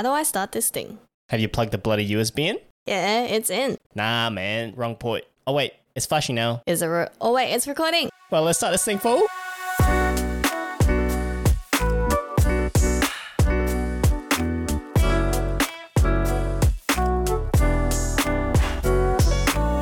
How do I start this thing? Have you plugged the bloody USB in? Yeah, it's in. Nah, man, wrong port. Oh wait, it's flashing now. Is it? Re- oh wait, it's recording. Well, let's start this thing, fool.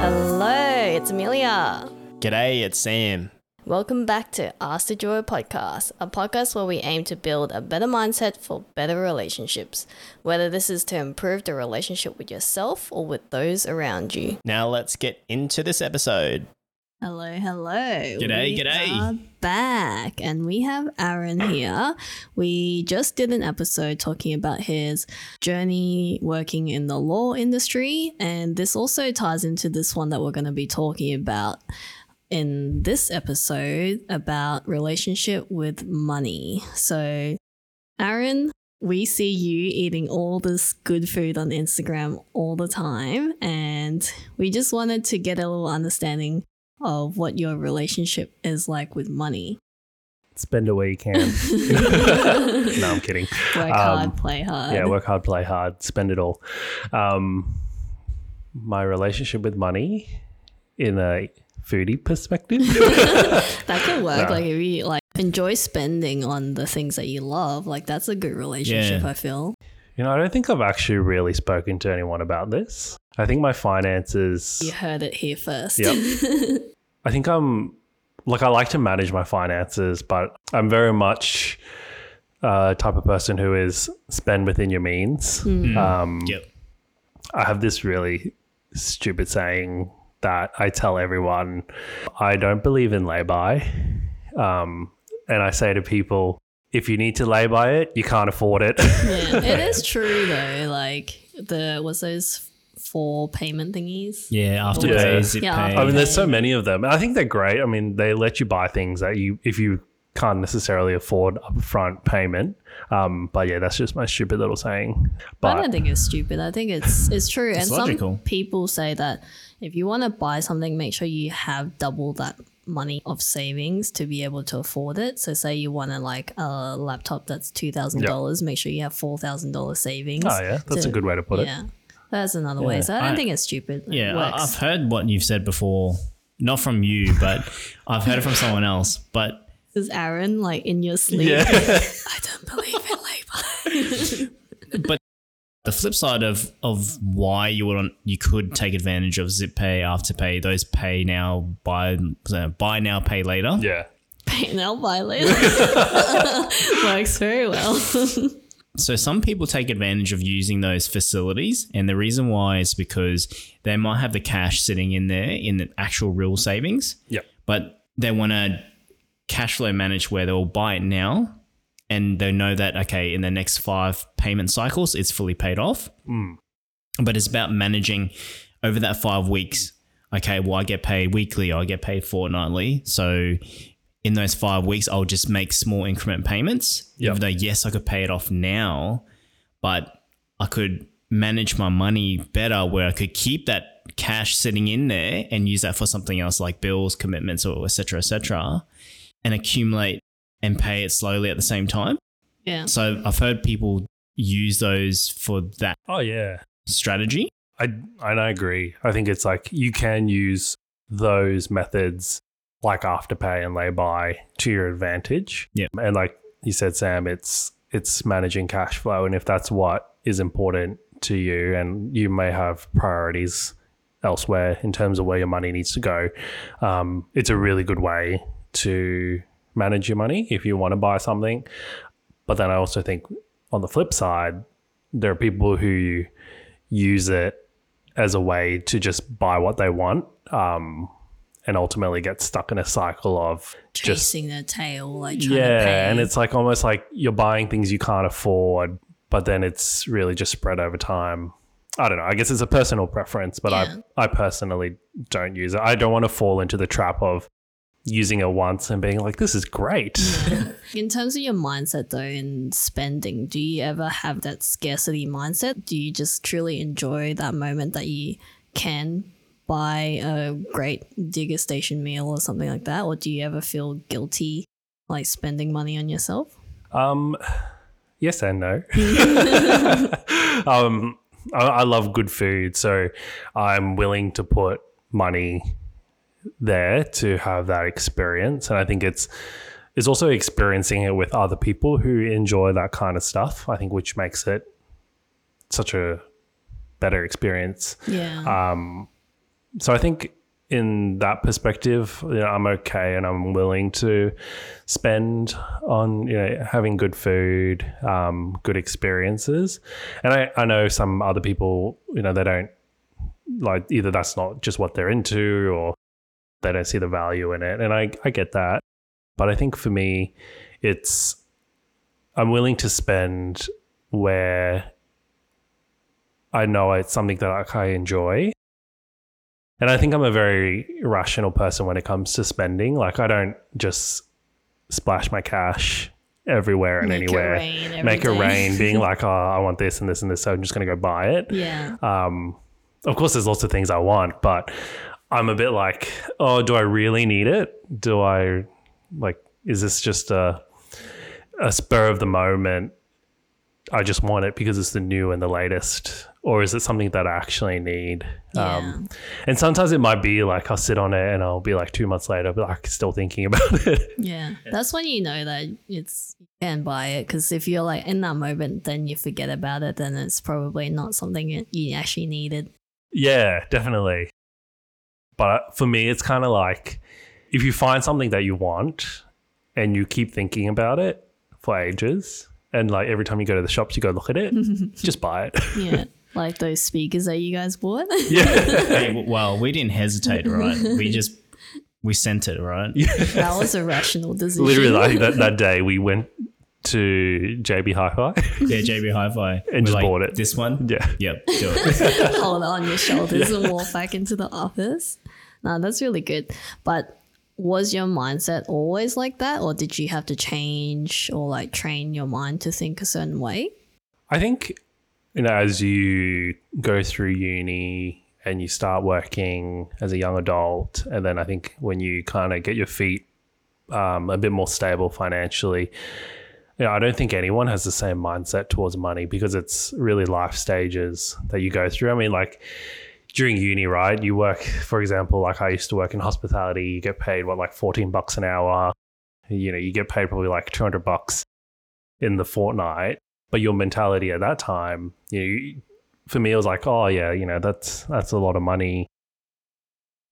Hello, it's Amelia. G'day, it's Sam. Welcome back to Ask the Joy podcast, a podcast where we aim to build a better mindset for better relationships. Whether this is to improve the relationship with yourself or with those around you. Now let's get into this episode. Hello, hello. G'day, we g'day. Are back, and we have Aaron here. We just did an episode talking about his journey working in the law industry, and this also ties into this one that we're going to be talking about in this episode about relationship with money. So, Aaron, we see you eating all this good food on Instagram all the time, and we just wanted to get a little understanding of what your relationship is like with money. spend it where you can. no, I'm kidding. Work Um, hard, play hard. Yeah, work hard, play hard, spend it all. Um, my relationship with money in a foodie perspective. that could work. No. Like if you like enjoy spending on the things that you love, like that's a good relationship. Yeah. I feel. you know, I don't think I've actually really spoken to anyone about this. I think my finances. You heard it here first. Yep. I think I'm like I like to manage my finances, but I'm very much a type of person who is spend within your means. Um, Yep. I have this really stupid saying that I tell everyone I don't believe in lay by. Um, and I say to people, if you need to lay by it, you can't afford it. yeah, it is true though. Like the was those four payment thingies. Yeah, after Yeah. pay, Yeah, pay. I mean, there's so many of them. I think they're great. I mean, they let you buy things that you, if you can't necessarily afford upfront payment. Um, but yeah, that's just my stupid little saying. But I don't think it's stupid. I think it's it's true. and logical. some people say that if you want to buy something, make sure you have double that money of savings to be able to afford it. So say you want to like a laptop that's two thousand dollars, make sure you have four thousand dollars savings. oh yeah, that's to- a good way to put it. Yeah. That's another way. So I don't I- think it's stupid. Yeah, I- works. I've heard what you've said before. Not from you, but I've heard it from someone else. But Is Aaron like in your sleep? Yeah. I don't believe in labor. but the flip side of of why you would you could take advantage of zip pay, afterpay, those pay now, buy buy now, pay later. Yeah. Pay now, buy later. Works very well. So some people take advantage of using those facilities, and the reason why is because they might have the cash sitting in there in the actual real savings, Yep. but they want to cash flow manage where they'll buy it now, and they know that okay, in the next five payment cycles, it's fully paid off. Hmm. But it's about managing over that five weeks. Okay, well, I get paid weekly, or I get paid fortnightly, so in those five weeks, I'll just make small increment payments. Yep. Even though, yes, I could pay it off now, but I could manage my money better where I could keep that cash sitting in there and use that for something else like bills, commitments, or etc cetera, et cetera, and accumulate and pay it slowly at the same time. yeah. So I've heard people use those for that Oh yeah. strategy. I and I agree. I think it's like you can use those methods like afterpay and lay by to your advantage. Yeah. And like you said, Sam, it's it's managing cash flow, and if that's what is important to you, and you may have priorities elsewhere in terms of where your money needs to go, um, it's a really good way to manage your money if you want to buy something. But then I also think on the flip side, there are people who use it as a way to just buy what they want um, and ultimately get stuck in a cycle of just Chasing their tail, like trying to pay. yeah and it's like almost like you're buying things you can't afford but then it's really just spread over time i don't know i guess it's a personal preference but Yeah. i i personally don't use it i don't want to fall into the trap of using it once and being like this is great In terms of your mindset, though, in spending, do you ever have that scarcity mindset? Do you just truly enjoy that moment that you can buy a great degustation meal or something like that? Or do you ever feel guilty, like spending money on yourself? Um, yes and no. um, I, I love good food, so I'm willing to put money there to have that experience, and I think it's it's also experiencing it with other people who enjoy that kind of stuff. I think which makes it such a better experience. Yeah. Um, so I think in that perspective, you know, I'm okay and I'm willing to spend on you know having good food, um, good experiences. And I, I know some other people, you know, they don't like either that's not just what they're into or they don't see the value in it. And I, I get that. But I think for me, it's I'm willing to spend where I know it's something that I enjoy. And I think I'm a very rational person when it comes to spending. Like I don't just splash my cash everywhere and Make it anywhere. rain every Make it day. rain, being like, oh, I want this and this and this, so I'm just gonna go buy it. yeah. Um, of course, there's lots of things I want, but I'm a bit like, oh, do I really need it? Do I like? Is this just a a spur of the moment? I just want it because it's the new and the latest, or is it something that I actually need? Um, and sometimes it might be like I'll sit on it and I'll be like two months later, but like still thinking about it. Yeah, that's when you know that it's you can buy it because if you're like in that moment, then you forget about it, then it's probably not something you actually needed. Yeah, definitely. But for me, it's kind of like if you find something that you want and you keep thinking about it for ages, and like every time you go to the shops, you go look at it, just buy it. Yeah, like those speakers that you guys bought. yeah. Hey, well, we didn't hesitate, right? We just we sent it, right? that was a rational decision. Literally, like that, that day we went to JB Hi Fi. Yeah, JB Hi-Fi. And We're just bought it. This one. yeah. Yep. Do it. hold it on your shoulders and walk back into the office. No, that's really good. But was your mindset always like that, or did you have to change or like train your mind to think a certain way? I think, you know, as you go through uni and you start working as a young adult, and then I think when you kind of get your feet um, a bit more stable financially, know, I don't think anyone has the same mindset towards money because it's really life stages that you go through. I mean, like during uni, right? You work, for example, like I used to work in hospitality, you get paid what, like 14 bucks an hour. You know, you get paid probably like 200 bucks in the fortnight but your mentality at that time, you know, for me, it was like, oh yeah, you know, that's that's a lot of money,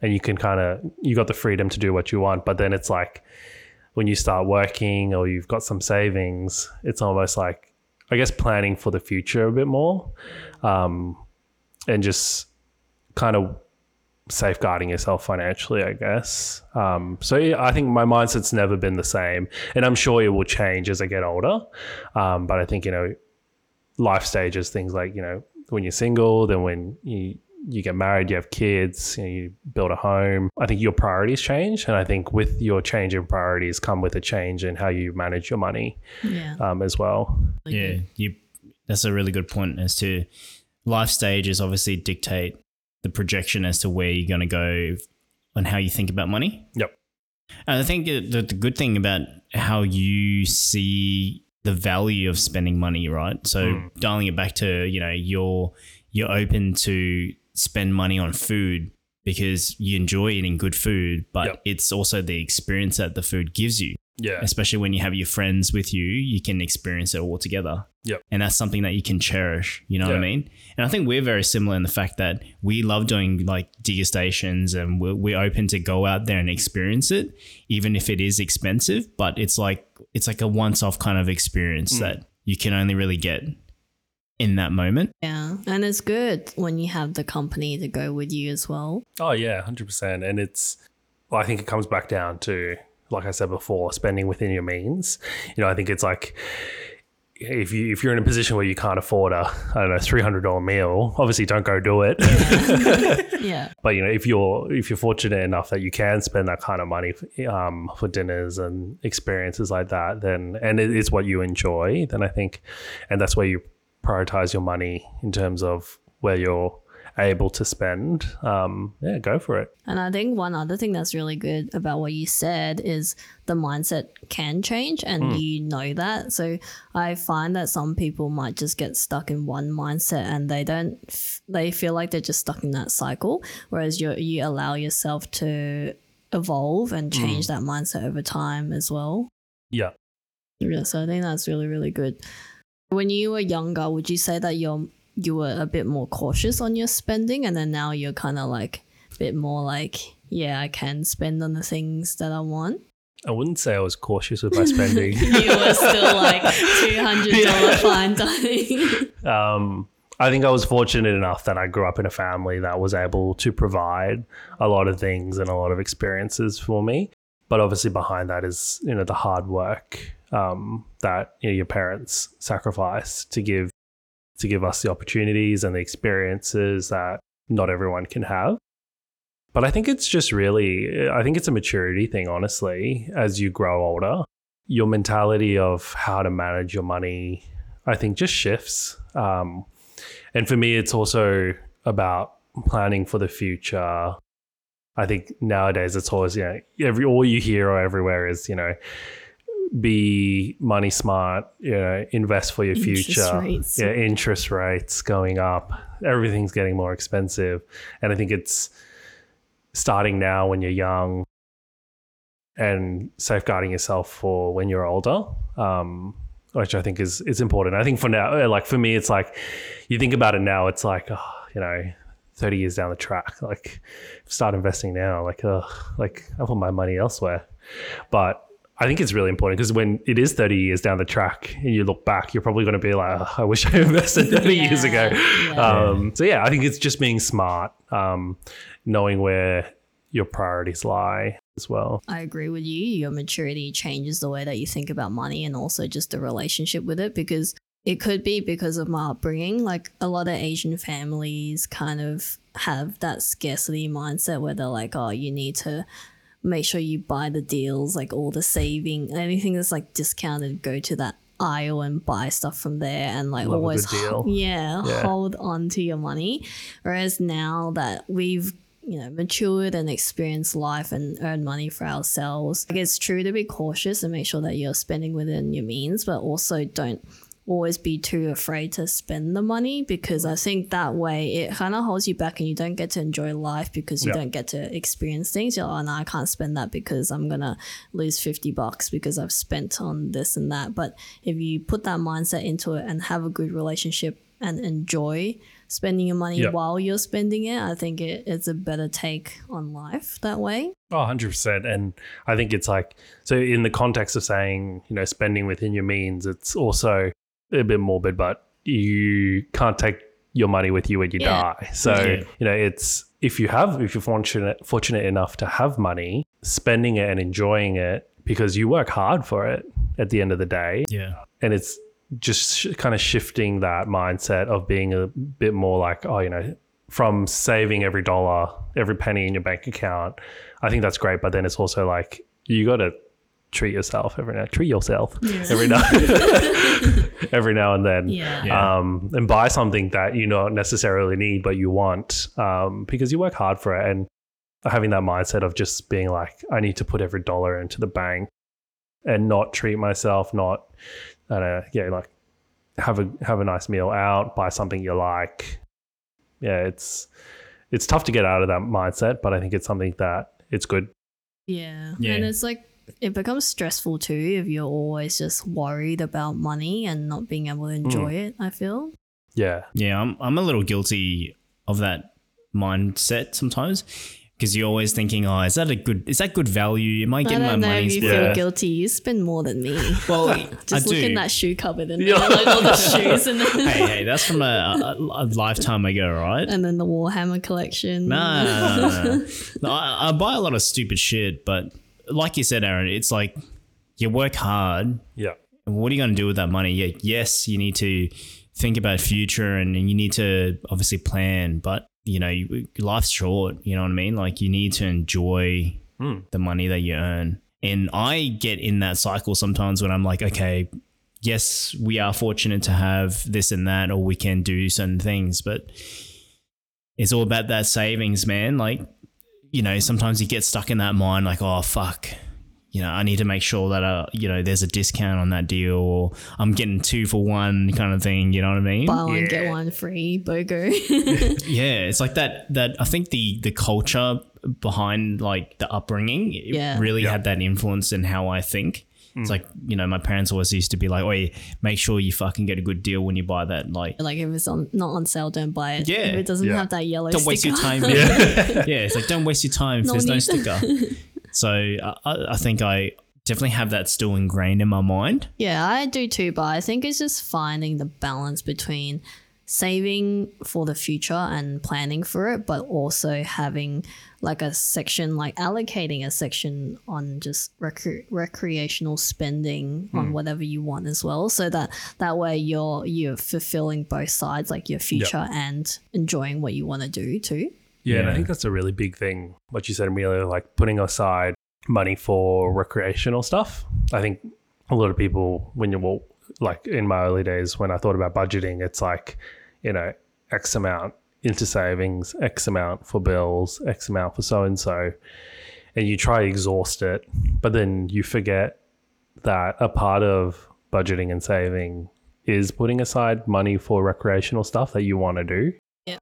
and you can kind of you got the freedom to do what you want. But then it's like when you start working or you've got some savings, it's almost like I guess planning for the future a bit more, um, and just kind of safeguarding yourself financially, I guess. Um, so yeah, I think my mindset's never been the same, and I'm sure it will change as I get older. Um, but I think you know, life stages, things like you know, when you're single, then when you you get married, you have kids, you, know, you build a home. I think your priorities change, and I think with your change in priorities come with a change in how you manage your money Yeah. um, as well. yeah, you. That's a really good point as to life stages. Obviously, dictate the projection as to where you're going to go and how you think about money. Yep. And I think the, the good thing about how you see the value of spending money, right? So dialing it back to, you know, you're you're open to spend money on food because you enjoy eating good food, but Yep. it's also the experience that the food gives you. Yeah. Especially when you have your friends with you, you can experience it all together. Yep. And that's something that you can cherish. You know what I mean? And I think we're very similar in the fact that we love doing like degustations and we're, we're open to go out there and experience it, even if it is expensive. But it's like it's like a once off kind of experience mm. that you can only really get in that moment. Yeah. And it's good when you have the company to go with you as well. Oh yeah, hundred percent. And it's, well, I think it comes back down to, like I said before, spending within your means. You know, I think it's like if you if you're in a position where you can't afford a I don't know three hundred dollar meal, obviously don't go do it. Yeah. but you know, if you're if you're fortunate enough that you can spend that kind of money um, for dinners and experiences like that, then and it is what you enjoy, then I think, and that's where you prioritize your money in terms of where you're able to spend, um, yeah, go for it. And I think one other thing that's really good about what you said is the mindset can change and you know that. So I find that some people might just get stuck in one mindset and they don't f- they feel like they're just stuck in that cycle whereas you you allow yourself to evolve and change that mindset over time as well. Yeah. Yeah, so I think that's really really good. When you were younger, would you say that you're you were a bit more cautious on your spending and then now you're kind of like a bit more like yeah, I can spend on the things that I want. I wouldn't say I was cautious with my spending. you were still like two hundred dollar fine dining. um, I think I was fortunate enough that I grew up in a family that was able to provide a lot of things and a lot of experiences for me. But obviously, behind that is you know the hard work um, that you know your parents sacrifice to give to give us the opportunities and the experiences that not everyone can have. But I think it's just really, I think it's a maturity thing, honestly, as you grow older. Your mentality of how to manage your money, I think, just shifts. Um, and for me, it's also about planning for the future. I think nowadays it's always, you know, every, all you hear or everywhere is, you know, be money smart, you know, invest for your Interest future. rates. Yeah, interest rates going up. Everything's getting more expensive. And I think it's starting now when you're young and safeguarding yourself for when you're older. Um, which I think is is important. I think for now, like for me, it's like you think about it now. It's like oh, you know, thirty years down the track, like start investing now. Like, uh, like I put my money elsewhere. But I think it's really important because when it is 30 years down the track and you look back, you're probably going to be like, "Oh, I wish I invested 30 years ago. yeah. Um, so, yeah, I think it's just being smart, um, knowing where your priorities lie as well. I agree with you. Your maturity changes the way that you think about money and also just the relationship with it because it could be because of my upbringing. Like a lot of Asian families kind of have that scarcity mindset where they're like, oh, you need to make sure you buy the deals, like all the saving, anything that's like discounted, go to that aisle and buy stuff from there and like Love always deal. yeah, Yeah. hold on to your money whereas now that we've you know matured and experienced life and earned money for ourselves like it's true to be cautious and make sure that you're spending within your means but also don't always be too afraid to spend the money because I think that way it kind of holds you back and you don't get to enjoy life because you Yeah. don't get to experience things. You're like, oh, no, I can't spend that because I'm going to lose 50 bucks because I've spent on this and that. But if you put that mindset into it and have a good relationship and enjoy spending your money Yeah. while you're spending it, I think it, it's a better take on life that way. Oh, 100%. And I think it's like, so in the context of saying, you know, spending within your means, it's also a bit morbid, but you can't take your money with you when you Yeah. die. So, Yeah. you know, it's, if you have, if you're fortunate, fortunate enough to have money, spending it and enjoying it because you work hard for it at the end of the day. Yeah. And it's just sh- kind of shifting that mindset of being a bit more like, oh, you know, from saving every dollar, every penny in your bank account. I think that's great, but then it's also like you got to treat yourself every now, treat yourself every now, every now and then. Yeah. Yeah. Um, and buy something that you don't necessarily need, but you want um, because you work hard for it. And having that mindset of just being like, I need to put every dollar into the bank and not treat myself, not, I don't know, yeah, like have a have a nice meal out, buy something you like. Yeah, it's it's tough to get out of that mindset, but I think it's something that it's good. Yeah. Yeah. And it's like it becomes stressful too if you're always just worried about money and not being able to hmm. enjoy it, I feel. Yeah, Yeah, I'm I'm a little guilty of that mindset sometimes because you're always thinking, oh, is that a good is that good value? Am I I getting my don't know if money's you Yeah. feel guilty. You spend more than me. well? Just I look do. in that shoe cupboard and there are like all the shoes and then, hey, hey, that's from a, a, a lifetime ago, right? and then the Warhammer collection. No, no. No, I, I buy a lot of stupid shit, but like you said, Aaron, it's like you work hard. yeah, What are you going to do with that money? Yeah, yes, you need to think about future and, you need to obviously plan, but you know, you, life's short. You know what I mean? Like you need to enjoy Hmm. the money that you earn. And I get in that cycle sometimes when I'm like, okay, yes, we are fortunate to have this and that, or we can do certain things, but it's all about that savings, man. Like, you know, sometimes you get stuck in that mind, like, oh fuck, you know, I need to make sure that uh, you know, there's a discount on that deal, or I'm getting two for one kind of thing. You know what I mean? Buy one get one free, BOGO. Yeah, it's like that. That I think the the culture behind like the upbringing Yeah. really had that influence in how I think. Mm. It's like you know, my parents always used to be like, "Oh, make sure you fucking get a good deal when you buy that." Like, like if it's on not on sale, don't buy it. Yeah. If it doesn't Yeah. have that yellow don't waste your time. Yeah, yeah. It's like don't waste your time if No there's no need. sticker. so I, I I think I definitely have that still ingrained in my mind. Yeah, I do too, but I think it's just finding the balance between saving for the future and planning for it, but also having like a section, like allocating a section on just recre- recreational spending on hmm. whatever you want as well, so that that way you're you're fulfilling both sides, like your future and enjoying what you want to do too. Yeah, and I think that's a really big thing. What you said, Amelia, like putting aside money for recreational stuff. I think a lot of people, when you well, like in my early days, when I thought about budgeting, it's like, you know, X amount into savings, X amount for bills, X amount for so and so. And you try exhaust it, but then you forget that a part of budgeting and saving is putting aside money for recreational stuff that you want to do. Yeah.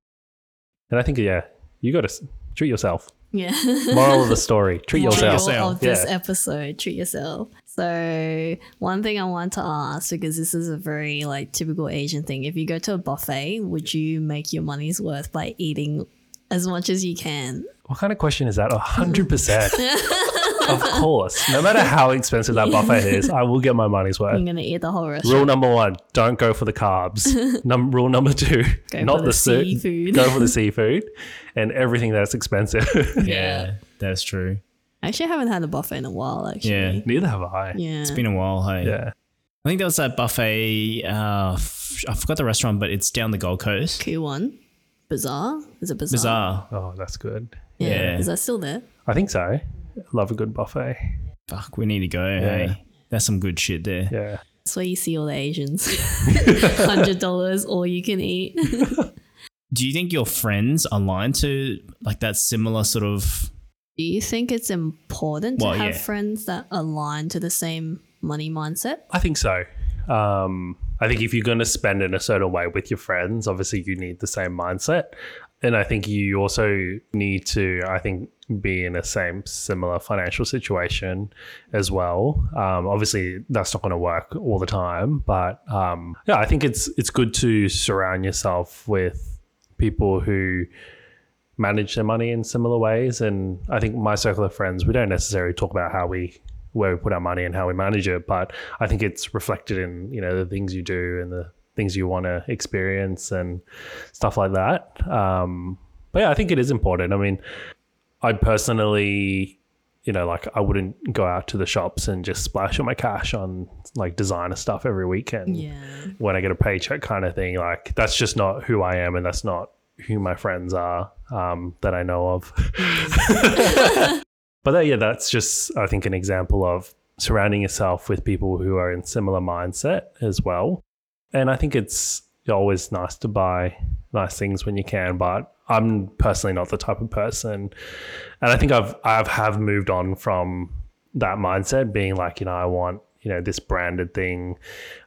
And I think, yeah, you got to treat yourself. Yeah. Moral of the story: treat yourself. yourself. of this Yeah. episode treat yourself so one thing i want to ask because this is a very like typical asian thing if you go to a buffet would you make your money's worth by eating as much as you can What kind of question is that? A hundred percent. Of course. No matter how expensive that buffet is, I will get my money's worth. i'm gonna eat the whole restaurant Rule number one: don't go for the carbs. Num- rule number two: Go not for the, the su- seafood. Go for the seafood and everything that's expensive. Yeah, that's true. I actually haven't had a buffet in a while actually Yeah, Neither have I. yeah it's been a while. Hey, Yeah. I think there was that buffet. Uh, f- I forgot the restaurant, but it's down the Gold Coast. q1 bazaar is it bazaar Bizarre. Oh, that's good. yeah. Yeah. is that still there I think so. Love a good buffet. Fuck, we need to go. Hey, that's some good shit there. Yeah. that's where you see all the asians hundred dollars all you can eat Do you think your friends align to like that similar sort of? Do you think it's important Well, to have yeah. friends that align to the same money mindset? I think so. Um, I think if you're going to spend in a certain way with your friends, obviously you need the same mindset. And I think you also need to, I think, be in a same similar financial situation as well. Um, obviously, that's not going to work all the time, but um, yeah, I think it's it's good to surround yourself with people who manage their money in similar ways. And I think my circle of friends, we don't necessarily talk about how we where we put our money and how we manage it, but I think it's reflected in you know the things you do and the things you want to experience and stuff like that. Um, but yeah, I think it is important. I mean, I personally, you know, like I wouldn't go out to the shops and just splash all my cash on like designer stuff every weekend Yeah. when I get a paycheck kind of thing. Like that's just not who I am and that's not who my friends are um, that I know of. but that, yeah, that's just I think an example of surrounding yourself with people who are in similar mindset as well. And I think it's always nice to buy nice things when you can, but I'm personally not the type of person. And I think I've I've have moved on from that mindset, being like, you know, I want, you know, this branded thing.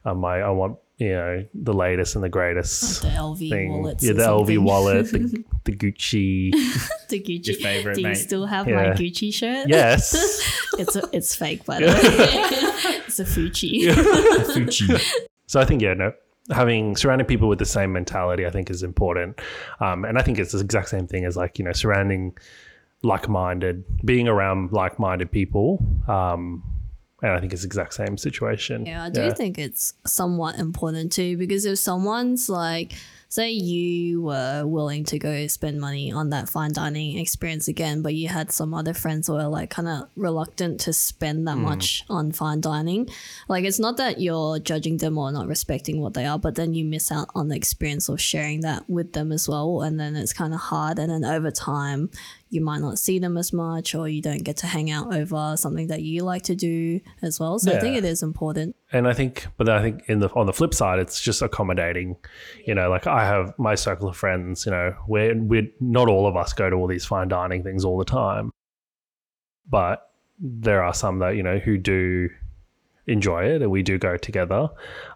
Um, I, I want, you know, the latest and the greatest The LV thing. wallets. yeah, the something. LV wallet, the, the Gucci. the Gucci. Your favorite, Do you mate. still have Yeah. my Gucci shirt? Yes. It's a, it's fake, by the way. it's a Fucci. Fuji. So I think yeah, no, having surrounding people with the same mentality, I think is important. Um, and I think it's the exact same thing as like you know surrounding like-minded, being around like-minded people. Um, and I think it's the exact same situation. Yeah, I do think it's somewhat important too because if someone's like, say you were willing to go spend money on that fine dining experience again, but you had some other friends who are like kind of reluctant to spend that hmm. much on fine dining, like it's not that you're judging them or not respecting what they are, but then you miss out on the experience of sharing that with them as well. And then it's kind of hard. And then over time, you might not see them as much or you don't get to hang out over something that you like to do as well. So I think it is important. and I think, but I think in the on the flip side, it's just accommodating. You know, like I have my circle of friends. You know, we're we not all of us go to all these fine dining things all the time, but there are some that you know who do enjoy it, and we do go together.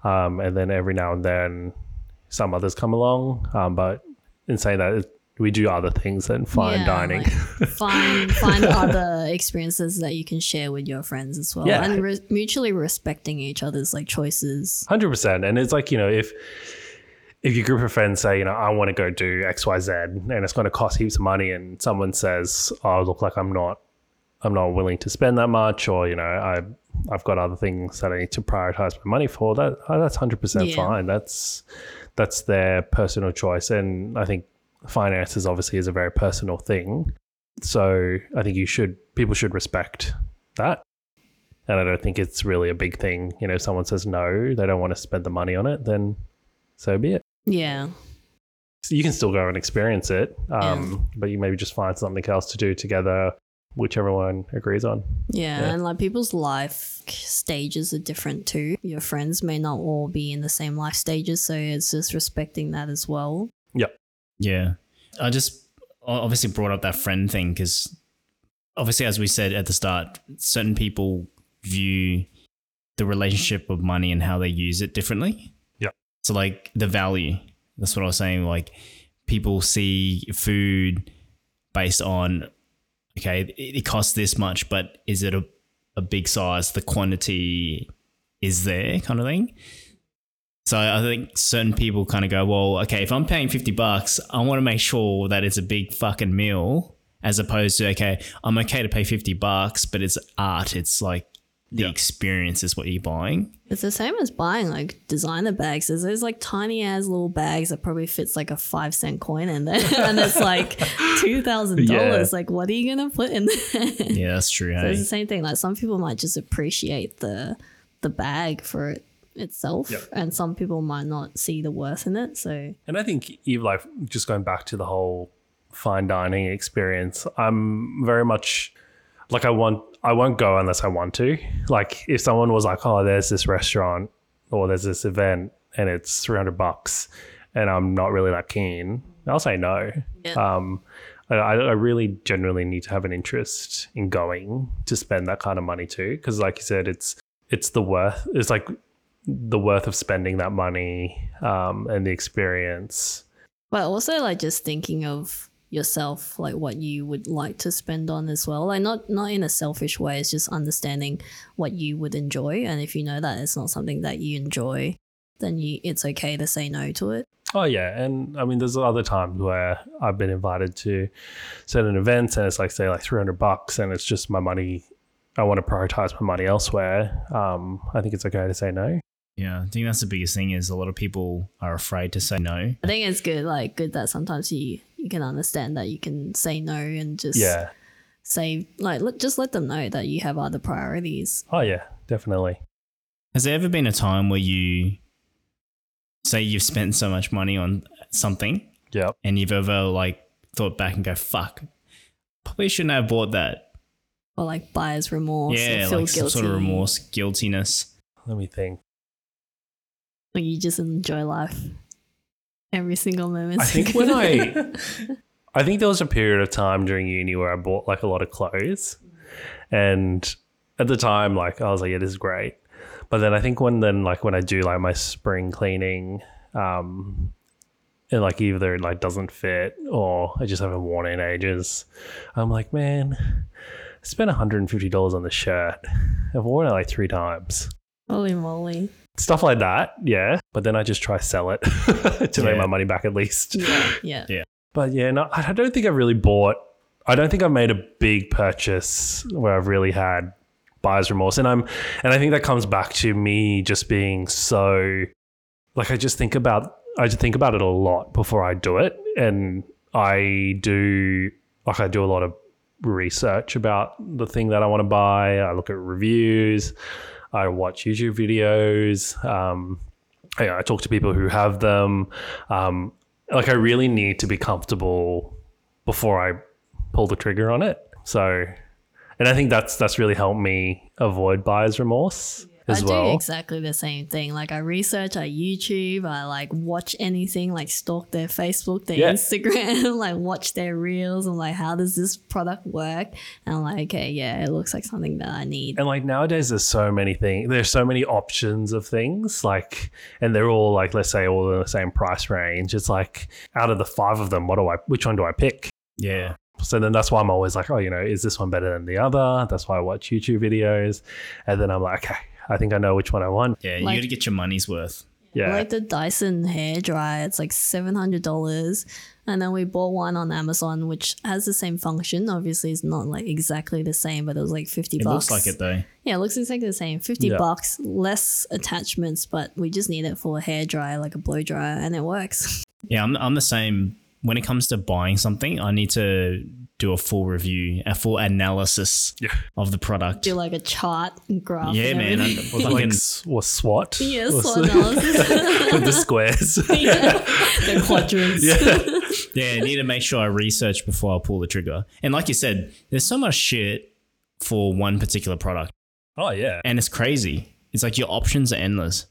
Um, and then every now and then, some others come along. Um, but in saying that, we do other things than fine Yeah, dining. like find find other experiences that you can share with your friends as well, Yeah. and re- mutually respecting each other's like choices. Hundred percent, and it's like you know if if your group of friends say you know I want to go do X Y Z and it's going to cost heaps of money, and someone says oh look like I'm not I'm not willing to spend that much, or you know I I've got other things that I need to prioritize my money for. That oh, that's hundred percent fine. That's that's their personal choice, and I think finances obviously is a very personal thing. So I think you should people should respect that. And I don't think it's really a big thing. You know, if someone says no, they don't want to spend the money on it, then so be it. Yeah, So you can still go and experience it, um, but you maybe just find something else to do together, which everyone agrees on. yeah, Yeah. and like people's life stages are different too. Your friends may not all be in the same life stages, so it's just respecting that as well. Yeah. I just obviously brought up that friend thing because obviously, as we said at the start, certain people view the relationship of money and how they use it differently. Yeah. So, like the value, that's what I was saying. Like, people see food based on, okay, it, it costs this much, but is it a, a big size? The quantity is there, kind of thing. So I think certain people kind of go, well, okay, if I'm paying 50 bucks, I want to make sure that it's a big fucking meal as opposed to, okay, I'm okay to pay 50 bucks, but it's art. It's like the Yeah. experience is what you're buying. It's the same as buying like designer bags. There's those like tiny ass little bags that probably fits like a five cent coin in there, and it's like two thousand Yeah. dollars. Like, what are you gonna put in there? Yeah, that's true. So Hey? it's the same thing. Like some people might just appreciate the the bag for it itself, Yep. and some people might not see the worth in it. So And I think even like just going back to the whole fine dining experience, I'm very much like I want I won't go unless I want to. Like if someone was like, "Oh, there's this restaurant or there's this event and it's 300 bucks," and I'm not really that keen, I'll say no. Yeah. Um, I, I really genuinely need to have an interest in going to spend that kind of money too, because like you said, it's it's the worth. It's like the worth of spending that money um, and the experience. But also like just thinking of yourself, like what you would like to spend on as well. Like not not in a selfish way, it's just understanding what you would enjoy. And if you know that it's not something that you enjoy, then you it's okay to say no to it. Oh yeah, and I mean, there's other times where I've been invited to certain events, and it's like say like 300 bucks, and it's just my money. I want to prioritize my money elsewhere. Um, I think it's okay to say no. Yeah, I think that's the biggest thing is a lot of people are afraid to say no. I think it's good, like good that sometimes you you can understand that you can say no and just Yeah. say like let, just let them know that you have other priorities. Oh yeah, definitely. Has there ever been a time where you say you've spent so much money on something Yep. and you've ever like thought back and go, fuck, probably shouldn't have bought that? Or like buyer's remorse yeah, or feel like guilty. some sort of remorse, guiltiness. Let me think. Like you just enjoy life. Every single moment. I think when I, I think there was a period of time during uni where I bought like a lot of clothes, and at the time, like I was like, yeah, this is great. But then I think when then like when I do like my spring cleaning, um, and like either it like doesn't fit or I just haven't worn it in ages, I'm like, man, I spent $150 on the shirt. I've worn it like three times. Holy moly. Stuff like that, yeah. But then I just try sell it to make my money back at least. Yeah. Yeah. But yeah, no, I don't think I've really bought. I don't think I've made a big purchase where I've really had buyer's remorse, and I'm, and I think that comes back to me just being so, like I just think about, I just think about it a lot before I do it, and I do, like I do a lot of research about the thing that I want to buy. I look at reviews, I watch YouTube videos. Um, I, I talk to people who have them. Um, like I really need to be comfortable before I pull the trigger on it. So, and I think that's that's really helped me avoid buyer's remorse as I well. do exactly the same thing. Like I research, I YouTube, I like watch anything, like stalk their Facebook, their Yeah. Instagram, like watch their reels. I'm like, how does this product work? And I'm like, okay, yeah, it looks like something that I need. And like nowadays, there's so many things. There's so many options of things. Like, and they're all like, let's say, all in the same price range. It's like, out of the five of them, what do I? Which one do I pick? Yeah. So then that's why I'm always like, oh, you know, is this one better than the other? That's why I watch YouTube videos, and then I'm like, okay, I think I know which one I want. Yeah. you Like- got to get your money's worth. Yeah, Like the Dyson hair dryer, it's like seven hundred dollars, and then we bought one on Amazon, which has the same function. Obviously, it's not like exactly the same, but it was like fifty It bucks. looks like it though. Yeah, it looks exactly the same. Fifty Yeah. bucks, less attachments, but we just need it for a hair dryer, like a blow dryer, and it works. Yeah, I'm, I'm the same. When it comes to buying something, I need to do a full review, a full analysis Yeah. of the product. Do like a chart and graph. Yeah, and man. I, everything. fucking- like s- or SWOT. yeah, SWOT analysis. with the squares. yeah, the quadrants. yeah, I need to make sure I research before I pull the trigger. And like you said, there's so much shit for one particular product, oh yeah, and it's crazy. It's like your options are endless,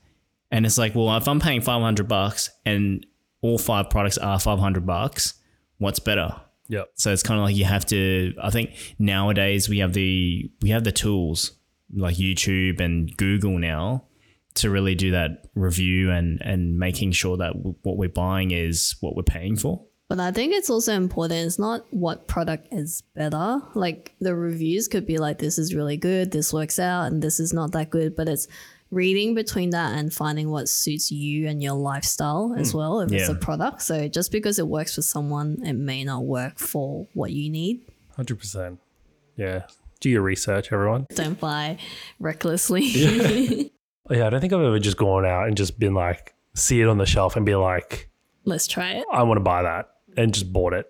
and it's like, well, if I'm paying 500 bucks and all five products are 500 bucks, what's better? Yep. So it's kind of like you have to. I think nowadays we have the we have the tools like YouTube and Google now to really do that review and and making sure that w- what we're buying is what we're paying for. But I think it's also important. It's not what product is better. Like the reviews could be like, this is really good, this works out, and this is not that good. But it's reading between that and finding what suits you and your lifestyle as hmm. well, if it's a product. So just because it works for someone, it may not work for what you need. Hundred percent. Yeah. Do your research, everyone. Don't buy recklessly. Yeah, I don't think I've ever just gone out and just been like, see it on the shelf and be like, Let's try it. I want to buy that, and just bought it.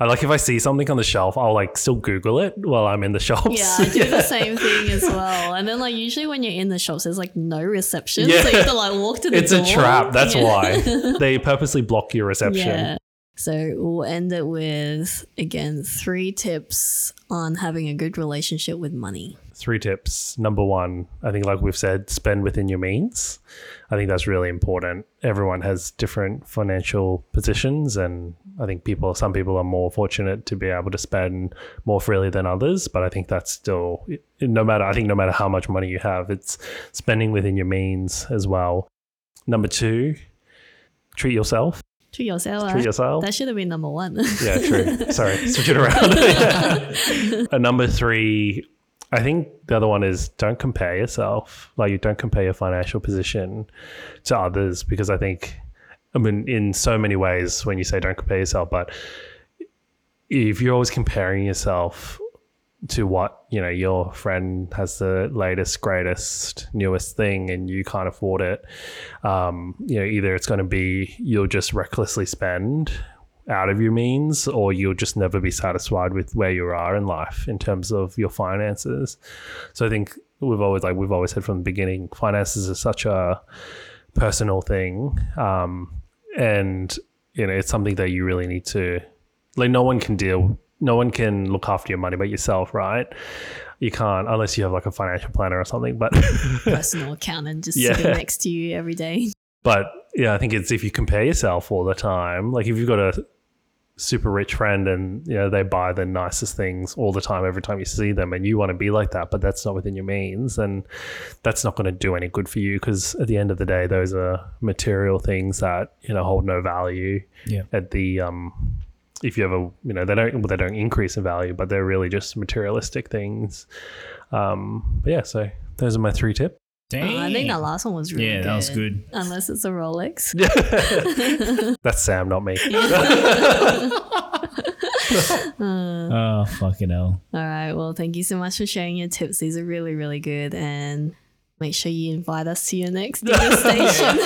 I like if I see something on the shelf, I'll like still Google it while I'm in the shops. Yeah, I do the same thing as well. And then like usually when you're in the shops, there's like no reception. Yeah. So you have to like walk to the it's door. a trap. That's Yeah. why they purposely block your reception. Yeah. So we'll end it with again three tips on having a good relationship with money. Three tips. Number one, I think, like we've said, spend within your means. I think that's really important. Everyone has different financial positions, and I think people, some people are more fortunate to be able to spend more freely than others. But I think that's still, no matter, I think no matter how much money you have, it's spending within your means as well. Number two, treat yourself. Treat yourself. Treat ah. yourself. That should have been number one. Yeah, true. Sorry, switch it around. and number three, I think the other one is don't compare yourself. Like you don't compare your financial position to others because I think, I mean, in so many ways when you say don't compare yourself, but if you're always comparing yourself to what you know your friend has the latest greatest newest thing and you can't afford it um, you know either it's going to be you'll just recklessly spend out of your means or you'll just never be satisfied with where you are in life in terms of your finances so i think we've always like we've always said from the beginning finances are such a personal thing um, and you know it's something that you really need to like no one can deal no one can look after your money but yourself right you can't unless you have like a financial planner or something but Personal accountant just Yeah. sitting next to you every day. But yeah, I think it's if you compare yourself all the time, like if you've got a super rich friend and you know they buy the nicest things all the time every time you see them and you want to be like that but that's not within your means and that's not going to do any good for you because at the end of the day those are material things that you know hold no value Yeah. at the um if you ever you know they don't well, they don't increase in value but they're really just materialistic things um but yeah so those are my three tips Dang. Oh, I think that last one was really good. yeah, that was good. Unless it's a Rolex. that's sam not me Oh fucking hell. All right. Well, thank you so much for sharing your tips. These are really, really good. And make sure you invite us to your next degustation.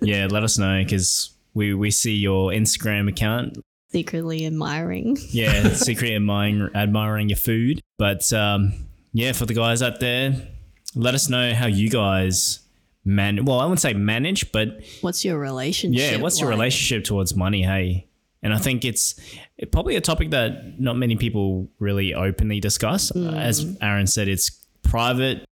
Yeah, let us know because we we see your Instagram account. Secretly admiring. Yeah, secretly admiring admiring your food. But um, yeah, for the guys out there, let us know how you guys man. Well, I wouldn't say manage, but What's your relationship? yeah, what's your like? relationship towards money? Hey, And I think it's probably a topic that not many people really openly discuss. Uh, As Aaron said, it's private,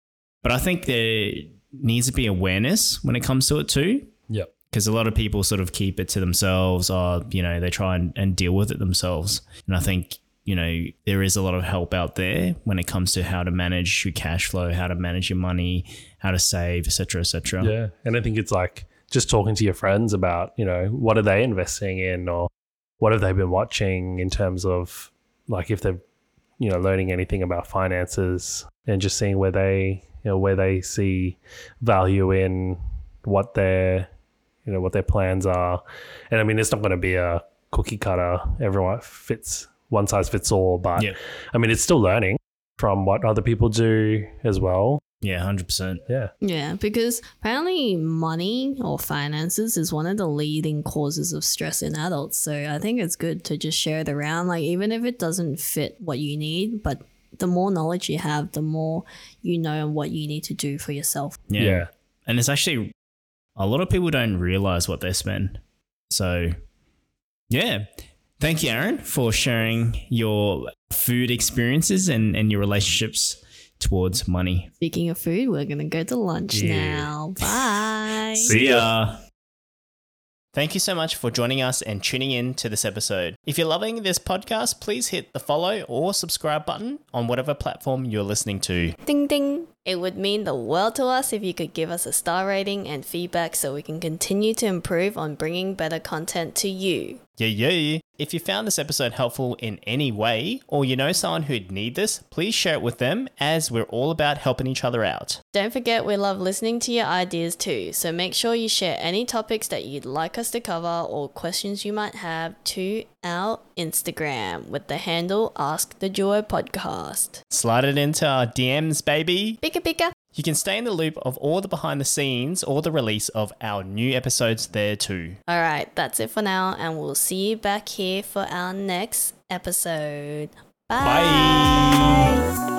but I think there needs to be awareness when it comes to it too. Yep. Because a lot of people sort of keep it to themselves or, you know, they try and, and deal with it themselves. And I think, you know, there is a lot of help out there when it comes to how to manage your cash flow, how to manage your money, how to save, etc., etc. Yeah. And I think it's like just talking to your friends about, you know, what are they investing in or what have they been watching in terms of like if they're, you know, learning anything about finances and just seeing where they, you know, where they see value in what their, you know, what their plans are. And I mean, it's not going to be a cookie cutter, everyone fits one size fits all, but Yeah. I mean, it's still learning from what other people do as well. Yeah, 100%. Yeah. Yeah, because apparently money or finances is one of the leading causes of stress in adults. So I think it's good to just share it around, like even if it doesn't fit what you need, but the more knowledge you have, the more you know what you need to do for yourself. Yeah. Yeah. And it's actually a lot of people don't realize what they spend. So, yeah. Thank you, Aaron, for sharing your food experiences and, and your relationships towards money. Speaking of food, we're gonna go to lunch Yeah. now. Bye. See ya. Thank you so much for joining us and tuning in to this episode. If you're loving this podcast, please hit the follow or subscribe button on whatever platform you're listening to. Ding ding. It would mean the world to us if you could give us a star rating and feedback so we can continue to improve on bringing better content to you. Yeah, yeah. If you found this episode helpful in any way, or you know someone who'd need this, please share it with them as we're all about helping each other out. Don't forget, we love listening to your ideas too, so make sure you share any topics that you'd like us to cover or questions you might have to our Instagram with the handle Ask the Duo Podcast. Slide it into our DMs, baby. Pika pika. You can stay in the loop of all the behind the scenes or the release of our new episodes there too. All right, that's it for now, and we'll see you back here for our next episode. Bye.